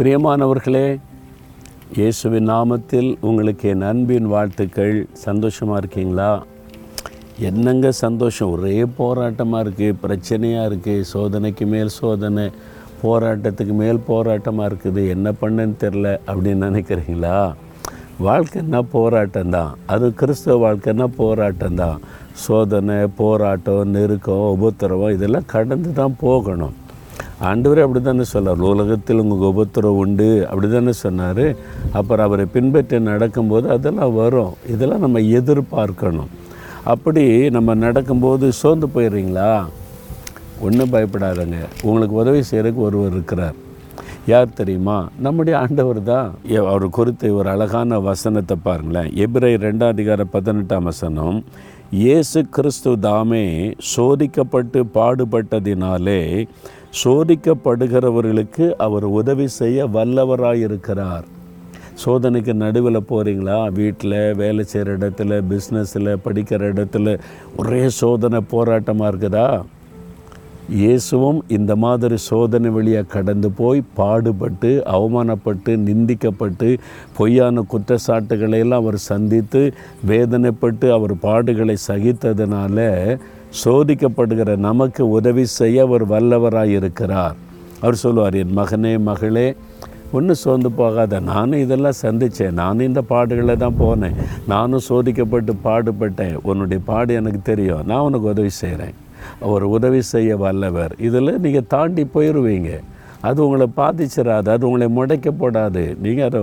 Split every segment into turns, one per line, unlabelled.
பிரியமானவர்களே இயேசுவின் நாமத்தில் உங்களுக்கு என் அன்பின் வாழ்த்துக்கள். சந்தோஷமாக இருக்கீங்களா? என்னங்க சந்தோஷம்? ஒரே போராட்டமாக இருக்குது பிரச்சனையாக இருக்குது சோதனைக்கு மேல் சோதனை போராட்டத்துக்கு மேல் போராட்டமாக இருக்குது. என்ன பண்ணுன்னு தெரில அப்படின்னு நினைக்கிறீங்களா? வாழ்க்கைன்னா போராட்டம் தான் அது கிறிஸ்தவ வாழ்க்கைன்னா போராட்டம் தான் சோதனை போராட்டம் நெருக்கம் உபத்திரவம் இதெல்லாம் கடந்து தான் போகணும். ஆண்டவர் அப்படி தானே சொன்னார் உலகத்தில் உங்கள் உபத்திரம் உண்டு அப்படி தானே சொன்னார். அப்புறம் அவரை பின்பற்றி நடக்கும்போது அதெல்லாம் வரும். இதெல்லாம் நம்ம எதிர்பார்க்கணும். அப்படி நம்ம நடக்கும்போது சோர்ந்து போயிடுறீங்களா? ஒன்றும் பயப்படாதங்க. உங்களுக்கு உதவி செய்கிறதுக்கு ஒருவர் இருக்கிறார். யார் தெரியுமா? நம்முடைய ஆண்டவர் தான். ஏ- அவர் குறித்த ஒரு அழகான வசனத்தை பாருங்களேன். எபிரை ரெண்டாம் அதிகார பதினெட்டாம் வசனம் இயேசு கிறிஸ்து தாமே சோதிக்கப்பட்டு பாடுபட்டதினாலே சோதிக்கப்படுகிறவர்களுக்கு அவர் உதவி செய்ய வல்லவராயிருக்கிறார். சோதனைக்கு நடுவில் போகிறீங்களா வீட்டில் வேலை செய்கிற இடத்துல பிஸ்னஸில் படிக்கிற இடத்துல ஒரே சோதனை போராட்டமாக இருக்குதா? இயேசுவும் இந்த மாதிரி சோதனை வழியாக கடந்து போய் பாடுபட்டு அவமானப்பட்டு நிந்திக்கப்பட்டு பொய்யான குற்றச்சாட்டுகளை எல்லாம் அவர் சந்தித்து வேதனைப்பட்டு அவர் பாடுகளை சகித்ததுனால சோதிக்கப்படுகிற நமக்கு உதவி செய்ய அவர் வல்லவராக இருக்கிறார். அவர் சொல்லுவார் என் மகனே மகளே ஒன்றும் சோர்ந்து போகாத. நானும் இதெல்லாம் சந்தித்தேன் நானும் இந்த பாடுகளை தான் போனேன். நானும் சோதிக்கப்பட்டு பாடுபட்டேன். உன்னுடைய பாடு எனக்கு தெரியும். நான் உனக்கு உதவி செய்கிறேன் அவர் உதவி செய்ய வல்லவர். இதில் நீங்கள் தாண்டி போயிடுவீங்க அது உங்களை பாதிச்சிடாது அது உங்களை முடைக்க போடாது. நீங்கள் அதை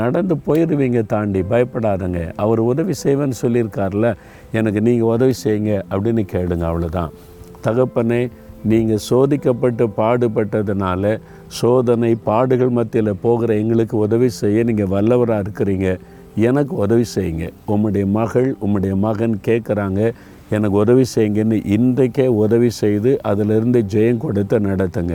நடந்து போயிடுவீங்க தாண்டி பயப்படாதங்க. அவர் உதவி செய்வேன்னு சொல்லியிருக்கார்ல எனக்கு நீங்கள் உதவி செய்யுங்க அப்படின்னு கேளுங்க அவ்வளோதான் தகப்பனே நீங்கள் சோதிக்கப்பட்டு பாடுபட்டதுனால சோதனை பாடுகள் மத்தியில் போகிற எங்களுக்கு உதவி செய்ய நீங்கள் வல்லவராக இருக்கிறீங்க. எனக்கு உதவி செய்யுங்க. உம்முடைய மகள் உம்முடைய மகன் கேட்குறாங்க எனக்கு உதவி செய்யுங்கன்னு இன்றைக்கே உதவி செய்து அதிலிருந்து ஜெயம் கொடுத்து நடத்துங்க.